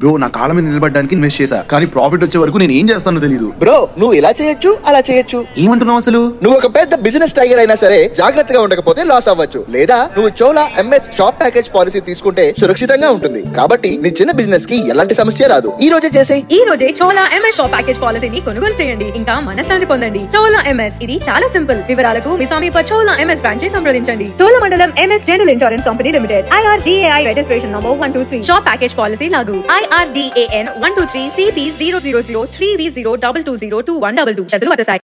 Bro నా కాళ్ళ మీద నిలబడడానికి ఇన్వెస్ట్ చేశా. కానీ ప్రాఫిట్ వచ్చే వరకు నేను ఏం చేస్తానో తెలియదు బ్రో నువ్వు ఇలా చేయొచ్చు అలా చేయొచ్చు. ఏమంటున్నావు అసలు? నువ్వు ఒక పెద్ద బిజినెస్ టైగర్ అయినా సరే జాగ్రత్తగా ఉండకపోతే లాస్ అవ్వచ్చు. లేదా నువ్వు Chola MS shop package policy తీసుకుంటే సురక్షితంగా ఉంటుంది. కాబట్టి నీ చిన్న బిజినెస్కి ఎలాంటి సమస్య రాదు. ఈ రోజే చేసేయ్. ఈ రోజే చోలా ఎంఎస్ షాప్ ప్యాకేజ్ పాలసీని కొనుగోలు చేయండి. ఇంకా మనశ్శాంతి పొందండి. చోలా ఎంఎస్ ఇది చాలా సింపుల్ వివరాలకు మీ సమీప చోలా ఎంఎస్ బ్రాంచ్ సంప్రదించండి. Chola Mandalam MS general insurance company limited IRDAI registration number one two three shop package policy లాగు. IRDAN one two three CB zero zero zero three V zero double two zero two one double two చదువు